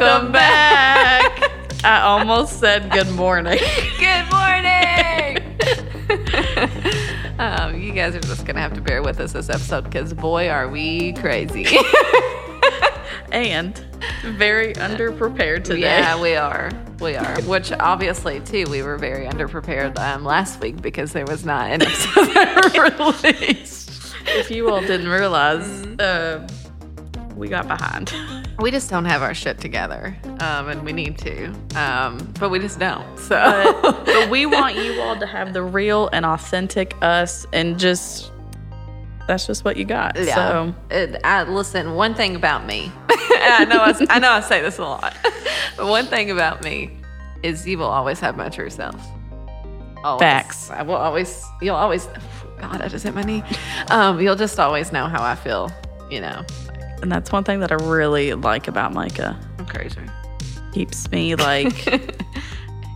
Welcome back. I almost said good morning. Good morning. um, you guys are just gonna have to bear with us this episode because boy, are we crazy. and very underprepared today. yeah, we are. We are. Which obviously, too, we were very underprepared um, last week because there was not an episode released. If you all didn't realize, uh, we got behind. We just don't have our shit together, um, and we need to, um, but we just don't. So. But, but we want you all to have the real and authentic us and just that's just what you got. Yeah. So It, I, listen, one thing about me, I know I, I know I say this a lot, but one thing about me is you will always have my true self. Always. Facts. I will always. You'll always. God, I just hit my knee. Um, you'll just always know how I feel. You know, and that's one thing that I really like about Micah. I'm crazy. Keeps me like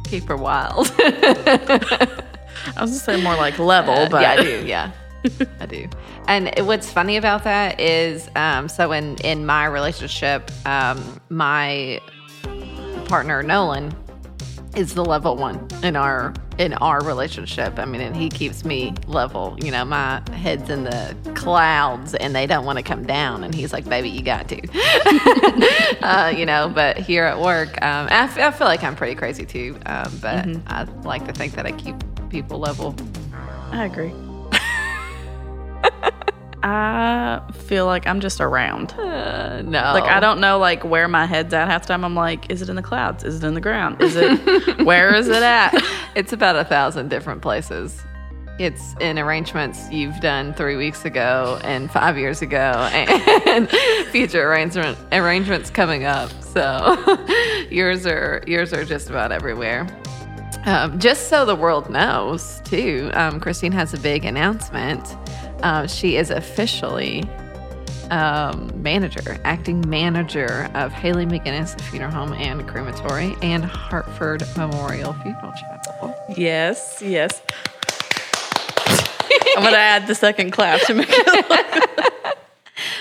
Keep her wild. I was gonna say more like level, but yeah, I do. Yeah, I do. And what's funny about that is, um, so in in my relationship, um, my partner Nolan is the level one in our in our relationship. I mean, and he keeps me level. You know, my head's in the clouds, and they don't want to come down. And he's like, "Baby, you got to." uh, you know, but here at work, um, I, f- I feel like I'm pretty crazy too. Um, but I like to think that I keep people level. I agree. I feel like I'm just around. Uh, no, Like I don't know like where my head's at half the time. I'm like, is it in the clouds? Is it in the ground? Is it where is it at? It's about a thousand different places. It's in arrangements you've done three weeks ago and five years ago, and future arrangement arrangements coming up. So yours are yours are just about everywhere. Um, just so the world knows, too, um, Kristine has a big announcement. Uh, she is officially um, manager, acting manager of Haley McGinnis Funeral Home and Crematory and Hartford Memorial Funeral Chapel. Yes, yes. I'm gonna add the second clap to make it.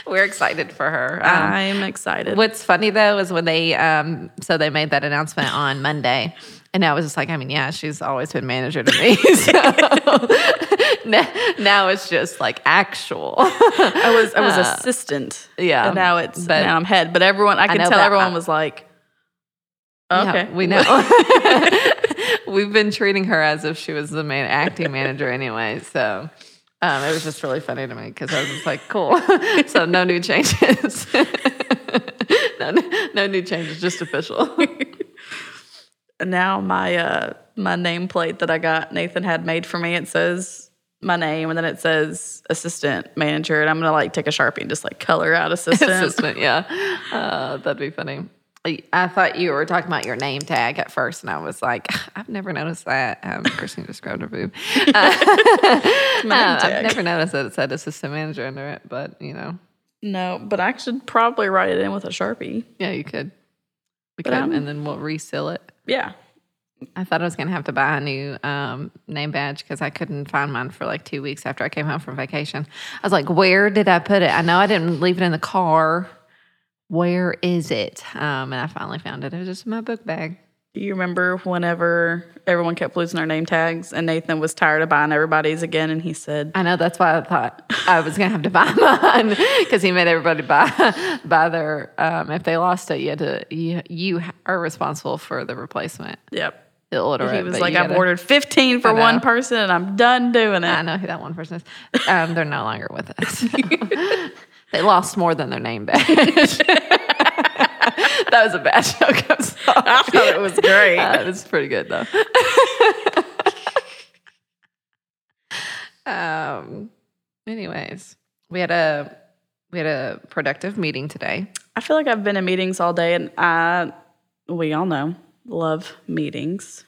We're excited for her. Um, I'm excited. What's funny though is when they um so they made that announcement on Monday. And I was just like, I mean, yeah, she's always been manager to me. So now, now it's just like actual. I was I was assistant. yeah, And now it's but- now I'm head. But everyone I could know, tell everyone I- was like, Yeah, okay, we know. We've been treating her as if she was the main acting manager anyway. So um, it was just really funny to me because I was just like, cool. so no new changes. no, no new changes, just official. now my uh my nameplate that I got Nathan had made for me it says my name and then it says assistant manager and I'm gonna like take a sharpie and just like color out assistant. Assistant, yeah. Uh, that'd be funny. I- thought you were talking about your name tag at first, and I was like, I've never noticed that. Um, Kristine described her boob. Uh, uh, I've never noticed that it said assistant manager under it, but you know, No, but I should probably write it in with a sharpie. yeah, you could. We could, and then we'll reseal it. Yeah, I thought I was gonna have to buy a new um, name badge because I couldn't find mine for like two weeks after I came home from vacation. I was like, "Where did I put it? I know I didn't leave it in the car. Where is it?" Um, and I finally found it. It was just in my book bag. Do you remember whenever everyone kept losing their name tags and Nathan was tired of buying everybody's again and he said, I know that's why I thought I was gonna have to buy mine because he made everybody buy buy their. Um, if they lost it, you had to. You, you are responsible for the replacement. Yep. He was like, I've gotta- ordered 15 for one person and I'm done doing it. I know who that one person is. Um, they're no longer with us. they lost more than their name badge. that was a bad joke. I thought it was great. Uh, it's pretty good though. um. Anyways, we had a we had a productive meeting today. I feel like I've been in meetings all day and I, we all know, love meetings.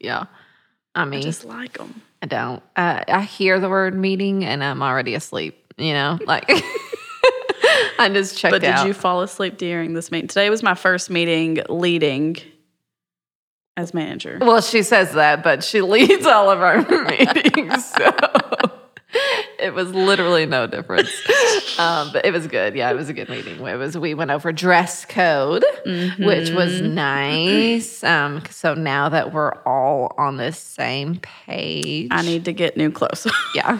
Yeah. I I mean, just like them. I don't. Uh, I hear the word meeting and I'm already asleep. You know, like I just checked But did you fall asleep during this meeting? Today was my first meeting leading as manager. Well, she says that, but she leads all of our meetings. So it was literally no difference. Um, but it was good. Yeah, it was a good meeting. It was we went over dress code, which was nice. Um, so now that we're all on the same page, I need to get new clothes. yeah,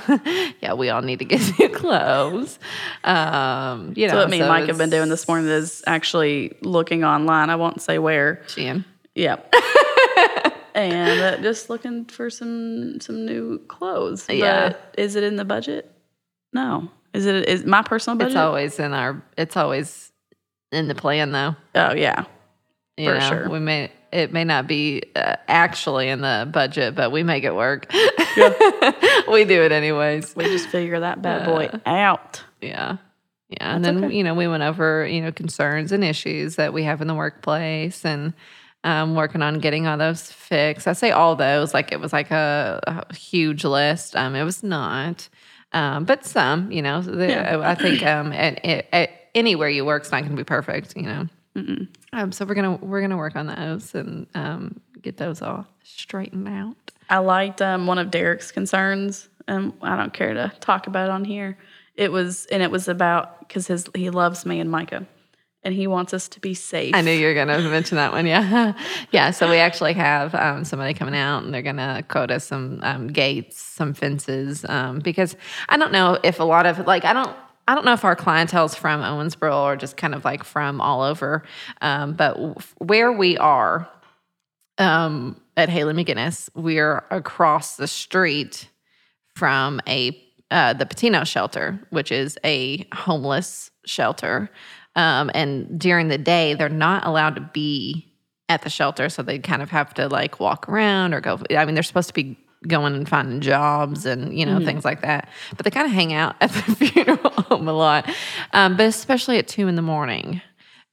yeah, we all need to get new clothes. Um, you know, so what me and Mike have been doing this morning is actually looking online. I won't say where. Shein. Yep. And uh, just looking for some some new clothes. Yeah. But is it in the budget? No. Is it is my personal budget? It's always in our. It's always in the plan, though. oh yeah. You For know, sure. We may it may not be uh, actually in the budget, but we make it work. we do it anyways. We just figure that bad boy out. Yeah. Yeah. And That's then, okay. you know, we went over, you know, concerns and issues that we have in the workplace and um, working on getting all those fixed. I say all those like it was like a, a huge list. Um, it was not. Um, but some, you know, the, Yeah. I think um, at, at, anywhere you work, it's not going to be perfect, you know. Um, so we're gonna we're gonna work on those and um, get those all straightened out. I liked um, one of Derek's concerns, and I don't care to talk about it on here. It was, and it was about because his he loves me and Micah, and he wants us to be safe. I knew you were going to mention that one. Yeah. yeah. So we actually have um, somebody coming out and they're going to quote us some um, gates, some fences, um, because I don't know if a lot of, like, I don't. I don't know if our clientele's from Owensboro or just kind of like from all over, um, but where we are um, at Haley McGinnis, we're across the street from a uh, the Pitino shelter, which is a homeless shelter. Um, and during the day, they're not allowed to be at the shelter, so they kind of have to like walk around or go. I mean, they're supposed to be going and finding jobs and you know things like that, but they kind of hang out at the funeral home a lot, um, but especially at two in the morning.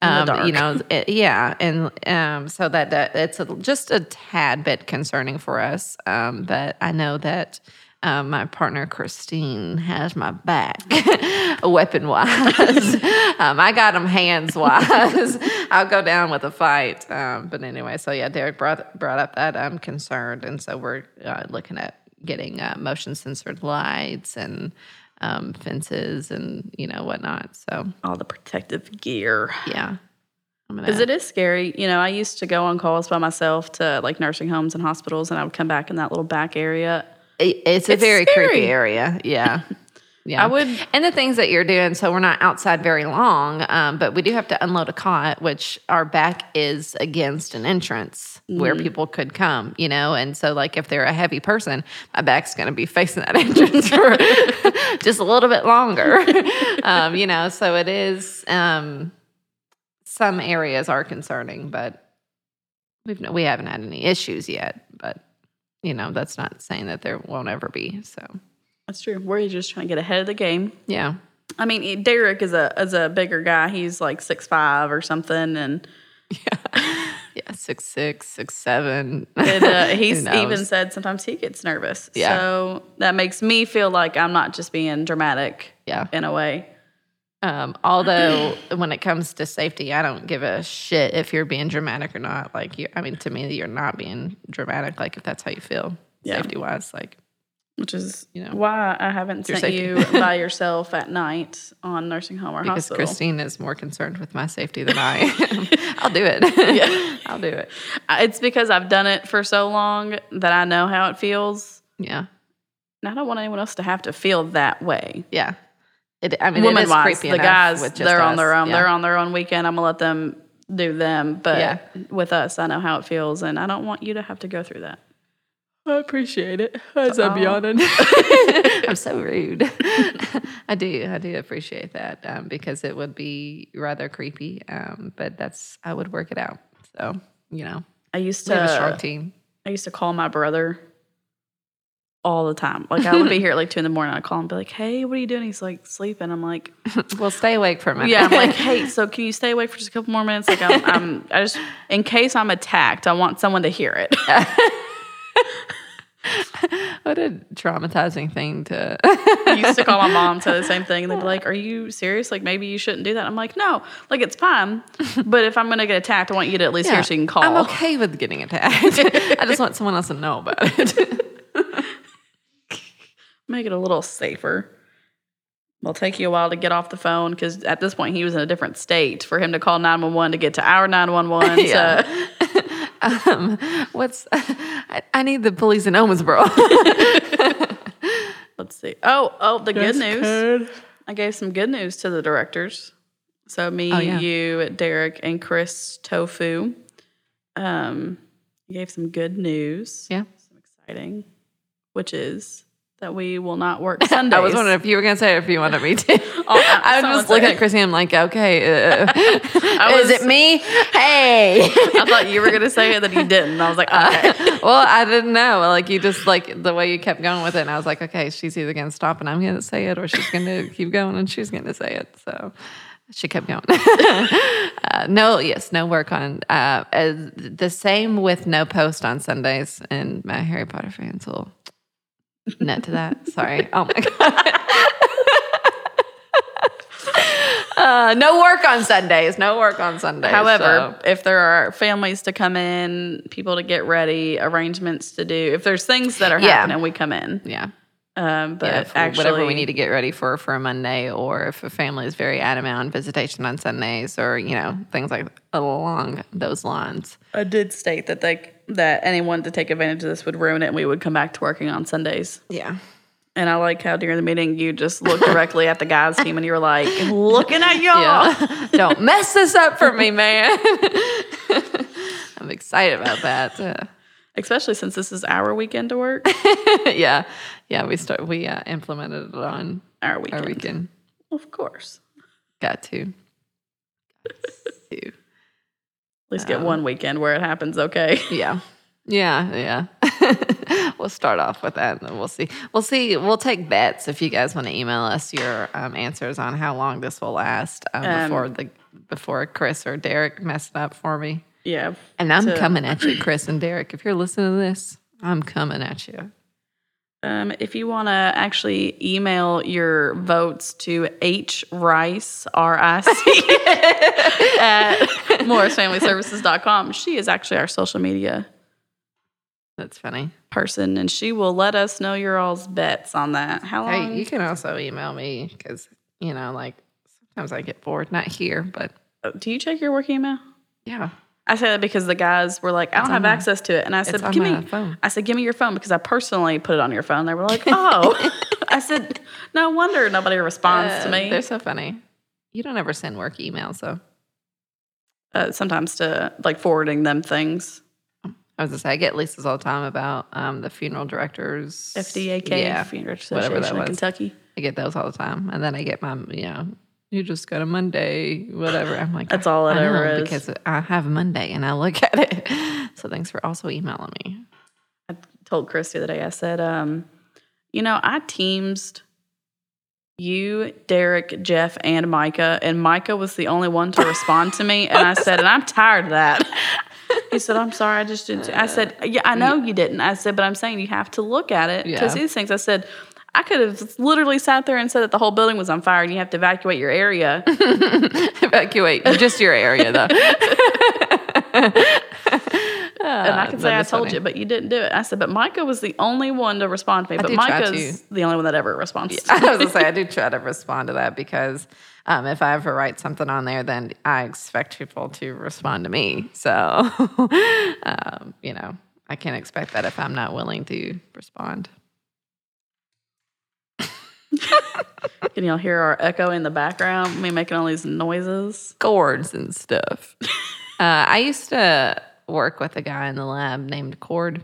Um, the you know, it- yeah, and um, so that, that it's a, just a tad bit concerning for us. Um, but I know that um, my partner Kristine has my back, weapon wise. um, I got him hands wise. I'll go down with a fight. Um, but anyway, so yeah, Derek brought brought up that I'm concerned, and so we're uh, looking at getting uh, motion censored lights and um, fences and you know whatnot. So all the protective gear. yeah. Because it is scary. You know, I used to go on calls by myself to like nursing homes and hospitals, and I would come back in that little back area. It- it's a It's very scary. creepy area. Yeah. Yeah. I would- And the things that you're doing, so we're not outside very long, um, but we do have to unload a cot, which our back is against an entrance where Mm. people could come, you know? And so, like, if they're a heavy person, my back's going to be facing that entrance for just a little bit longer, um, you know? So it is, um, some areas are concerning, but we've, no, we haven't had any issues yet, but you know, that's not saying that there won't ever be. So, That's true. We're just trying to get ahead of the game. yeah. I mean, Derek is a is a bigger guy. He's like six five or something, and Yeah, yeah, six six, six seven. and, uh, he's even said sometimes he gets nervous. Yeah. So that makes me feel like I'm not just being dramatic yeah. in a way. Um, although when it comes to safety, I don't give a shit if you're being dramatic or not. Like you, I mean, to me, you're not being dramatic. Like if that's how you feel, Yeah. safety wise, like Which is You know, why I haven't sent safety. you by yourself at night on nursing home or because hospital. Because Kristine is more concerned with my safety than I am. I'll do it. Yeah. I'll do it. It's because I've done it for so long that I know how it feels. Yeah, And I don't want anyone else to have to feel that way. yeah. It, I mean, it Woman wise, creepy the guys, with just they're on their own. Yeah. They're on their own weekend. I'm gonna let them do them. But Yeah. with us, I know how it feels, and I don't want you to have to go through that. I appreciate it. As I'm yawning. I'm so rude. I do. I do appreciate that um, because it would be rather creepy. Um, but that's I would work it out. So you know, I used we have a strong team. I used to call my brother all the time. Like I would be here at like two in the morning. I'd call him, and be like, "Hey, what are you doing?" He's like sleeping. I'm like, Well, stay awake for a minute. "Yeah." I'm like, "Hey, so can you stay awake for just a couple more minutes?" Like I'm, I'm I just in case I'm attacked, I want someone to hear it. what a traumatizing thing to. I used to call my mom, say the same thing, and they'd be like, "Are you serious? Like maybe you shouldn't do that." I'm like, "No, like it's fine, but if I'm gonna get attacked, I want you to at least hear so you can call." I'm okay with getting attacked. I just want someone else to know about it. Make it a little safer. It'll take you a while to get off the phone because at this point he was in a different state for him to call 911 to get to our 911. Yeah. So um, what's I, I need the police in Owensboro. let's see. Oh, oh, the good Yes, news. I gave some good news to the directors. So me, Oh, yeah. you, Derek, and Chris Tofu. Um, gave some good news. yeah. Some exciting, which is that we will not work Sundays. I was wondering if you were going to say it if you wanted me to. Oh, I- I was just looking at Chrissy. And I'm like, okay, uh, was- is it me? Hey. I thought you were gonna say it, then you didn't. I was like, okay. well, I didn't know. Like you just like the way you kept going with it, and I was like, okay, she's either going to stop and I'm going to say it, or she's going to keep going and she's going to say it. So she kept going. uh, no, yes, no work on. Uh, as, the same with no post on Sundays, and my Harry Potter fans will net to that. Sorry. Oh my god. Uh, no work on Sundays. No work on Sundays. However, so- if there are families to come in, people to get ready, arrangements to do, if there's things that are Yeah. happening, we come in. yeah. Um, but yeah, actually, whatever we need to get ready for for a Monday, or if a family is very adamant on visitation on Sundays, or you know things like along those lines. I did state that they that anyone to take advantage of this would ruin it, and we would come back to working on Sundays. Yeah, And I like how during the meeting you just looked directly at the guys team and you were like, looking at y'all. yeah. Don't mess this up for me, man. I'm excited about that. Uh, Especially since this is our weekend to work. yeah, yeah. We start. We uh, implemented it on Our weekend. our weekend. weekend. Of course. Got to. Got to. At least get one weekend where it happens okay. Yeah. Yeah, yeah. we'll start off with that and then we'll see. We'll see. We'll take bets if you guys want to email us your um, answers on how long this will last um, Um, before the before Chris or Derek mess it up for me. Yeah. And I'm to- coming at you, Chris and Derek. If you're listening to this, I'm coming at you. Um, if you want to actually email your votes to H Rice, R I C, at morrisfamilyservices.com, she is actually our social media That's funny. person and she will let us know your all's bets on that. How long? Hey, you can also email me because you know, like sometimes I get bored. Not here, but Do you check your work email? yeah. I say that because the guys were like, I don't It's have access to it. And I said, give me, phone. I said, give me your phone because I personally put it on your phone. They were like, oh. I said, no wonder nobody responds to Uh, me. They're so funny. You don't ever send work emails, though. Uh, sometimes to like forwarding them things. I was gonna say I get leases all the time about um, the funeral directors. FDAK, yeah, Funeral whatever that Association was. Kentucky. I get those all the time, and then I get my you know you just got a Monday, whatever. I'm like That's all it I know, ever is. because I have Monday and I look at it. So thanks for also emailing me. I told Chris the other day, I said, um, you know, I teamsed you, Derek, Jeff, and Micah, and Micah was the only one to respond to me. And I said, and I'm tired of that. He said, I'm sorry, I just didn't. I said, yeah, I know you didn't. I said, but I'm saying you have to look at it to Yeah. see these things. I said, I could have literally sat there and said that the whole building was on fire and you have to evacuate your area. Evacuate just your area though. And I can say I told you, but you didn't do it. I said, but Micah was the only one to respond to me. But do try Micah's the only one that ever responds to I was gonna say I do try to respond to that because um, if I ever write something on there, then I expect people to respond to me. So um, you know, I can't expect that if I'm not willing to respond. Can y'all hear our echo in the background? Me making all these noises. Chords and stuff. uh, I used to work with a guy in the lab named Cord.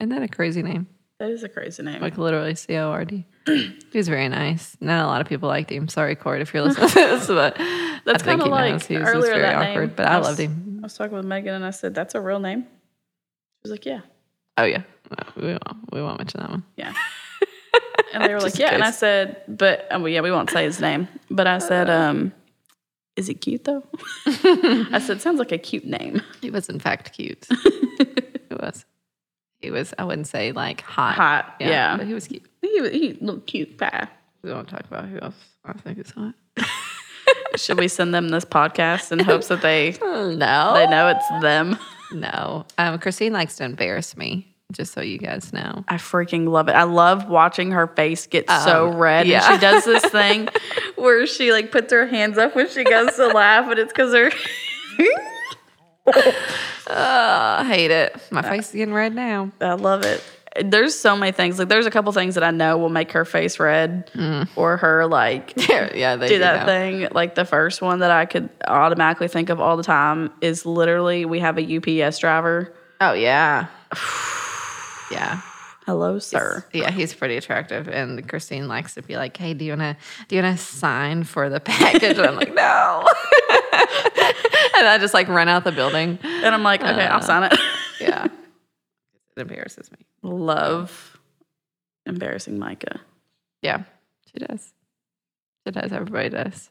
Isn't that a crazy name? That is a crazy name. Like literally C O R D. He was very nice. Not a lot of people liked him. Sorry, Cord, if you're listening to this, but That's like knows. He was just earlier very awkward, name, but I I was- loved him. I was talking with Megan and I said, "That's a real name." She was like, "Yeah, Oh yeah, No, we won't, we won't mention that one. yeah." And they were like, "Yeah," and I said, "But um, yeah, we won't say his name." But I said, um, "Is he cute though?" I said, "Sounds like a cute name." He was in fact cute. he was. He was. I wouldn't say like hot. Hot, yeah. but he was cute. He was- he looked cute pie. We won't talk about who else I think is hot. Should we send them this podcast in hopes that they No, they know it's them? No, um, Kristine likes to embarrass me. Just so you guys know. I freaking love it. I love watching her face get so Um, red. yeah. And she does this thing where she like puts her hands up when she goes to laugh, and it's because her. I hate it. My face is getting red now. I love it. There's so many things. Like there's a couple things that I know will make her face red, or her like yeah, they do that know. thing. Like the first one that I could automatically think of all the time is literally we have a UPS driver. Oh yeah, yeah. Hello, sir. Yeah, he's pretty attractive, and Kristine likes to be like, "Hey, do you wanna do you wanna sign for the package?" And I'm like, "No," and I just like run out the building. And I'm like, okay, I'll sign it. Yeah, it embarrasses me. Love embarrassing Micah. Yeah, she does. She does. Everybody does,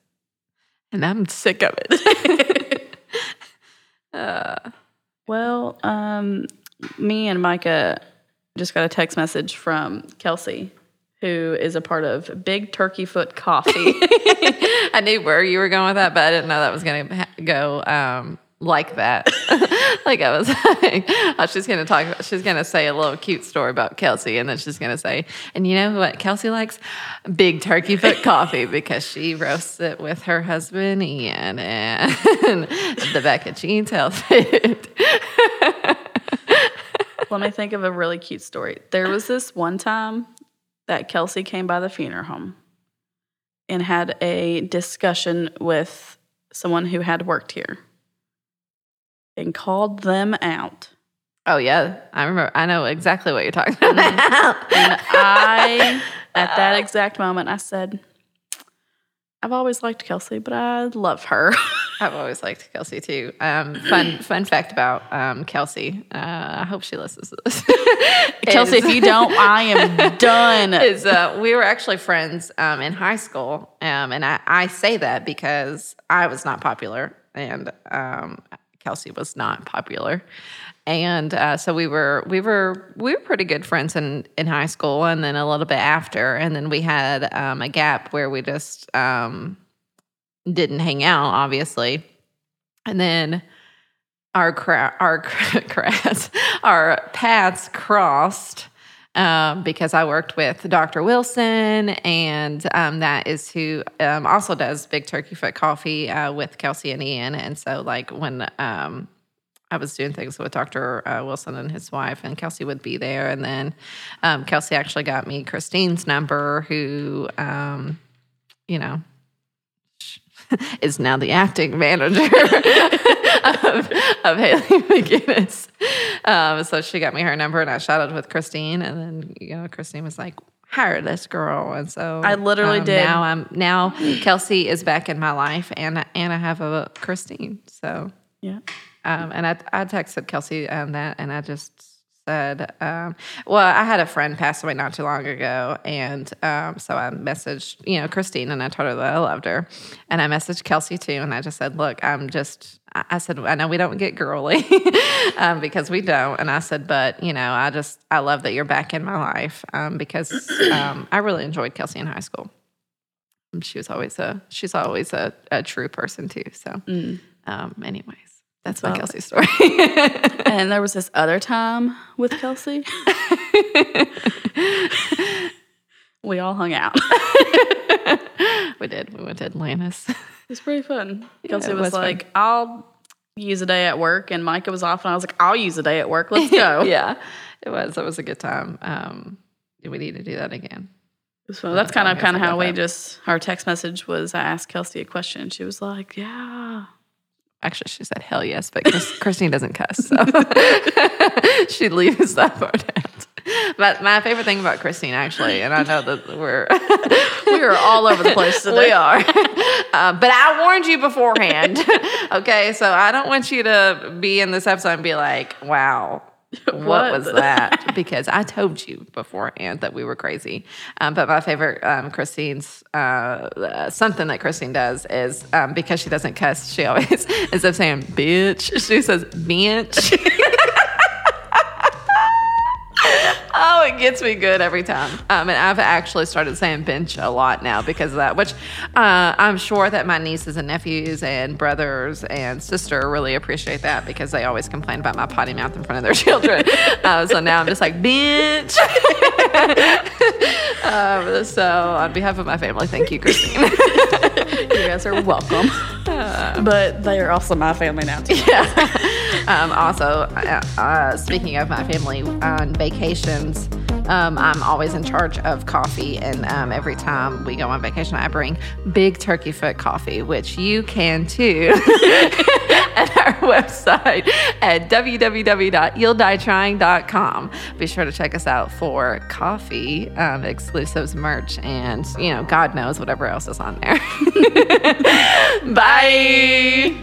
and I'm sick of it. uh, Well, um, me and Micah just got a text message from Kelsey, who is a part of Big Turkey Foot Coffee. I knew where you were going with that, but I didn't know that was going to ha- go um, like that. like I was like, oh, she's going to talk. She's going to say a little cute story about Kelsey, and then she's going to say, and you know what Kelsey likes? Big turkey foot coffee because she roasts it with her husband Ian and the Becca Jeans outfit. Let me think of a really cute story. There was this one time that Kelsey came by the funeral home and had a discussion with someone who had worked here and called them out. Oh yeah, I remember. I know exactly what you're talking mm-hmm. about. And I, at that exact moment, I said, I've always liked Kelsey, but I love her. I've always liked Kelsey too. Um, fun fun fact about um, Kelsey. Uh, I hope she listens to this. Kelsey, Is- if you don't, I am done. is uh, we were actually friends um, in high school, um, and I, I say that because I was not popular, and um, Kelsey was not popular, and uh, so we were we were we were pretty good friends in in high school, and then a little bit after, and then we had um, a gap where we just um, didn't hang out, obviously, and then our cra- our crafts, our paths crossed um, because I worked with Dr. Wilson, and um, that is who um, also does Big Turkey Foot Coffee uh, with Kelsey and Ian. And so, like when um, I was doing things with Dr. Uh, Wilson and his wife, and Kelsey would be there, and then um, Kelsey actually got me Kristine's number, who um, you know is now the acting manager of, of Haley McGinnis. Um, so she got me her number and I shouted with Kristine. And then, you know, Kristine was like, hire this girl. And so I literally um, did. Now I'm now Kelsey is back in my life and and I have a Kristine. So yeah. um, and I, I texted Kelsey um, that, and I just said, um, well, I had a friend pass away not too long ago, and um, so I messaged, you know, Kristine, and I told her that I loved her, and I messaged Kelsey too, and I just said, look, I'm just, I said, I know we don't get girly um, because we don't, and I said, but you know, I just, I love that you're back in my life um, because um, I really enjoyed Kelsey in high school. She was always a, she's always a, a true person too. So, um, anyways, that's my Well- Kelsey story. And there was this other time with Kelsey. we all hung out. we did. We went to Atlantis. It was pretty fun. Kelsey it was, was fun. like, I'll use a day at work. And Micah was off. And I was like, I'll use a day at work. Let's go. yeah, it was. It was a good time. Um, we need to do that again. So that's kind of kind of how we that. just, our text message was I asked Kelsey a question. She was like, yeah. Actually, she said hell yes, but Chris, Kristine doesn't cuss, so she leaves that part out. But my favorite thing about Kristine, actually, and I know that we're We were all over the place today. we are, uh, but I warned you beforehand. okay, so I don't want you to be in this episode and be like, "Wow, what, What? was that?" Because I told you beforehand that we were crazy. Um, but my favorite um, Kristine's uh, uh, something that Kristine does is um, because she doesn't cuss, she always instead of saying "bitch," she says "bench." Oh, it gets me good every time. Um, and I've actually started saying bench a lot now because of that, which uh, I'm sure that my nieces and nephews and brothers and sister really appreciate that because they always complain about my potty mouth in front of their children. uh, so now I'm just like bench. um, so on behalf of my family, thank you, Kristine. you guys are welcome. but they are also my family now too. Um, also, uh, uh, speaking of my family on vacations, um, I'm always in charge of coffee, and um, every time we go on vacation, I bring Big Turkey Foot coffee, which you can too at our website at www.you'lldietrying.com. Be sure to check us out for coffee um, exclusives, merch, and you know, God knows whatever else is on there. Bye.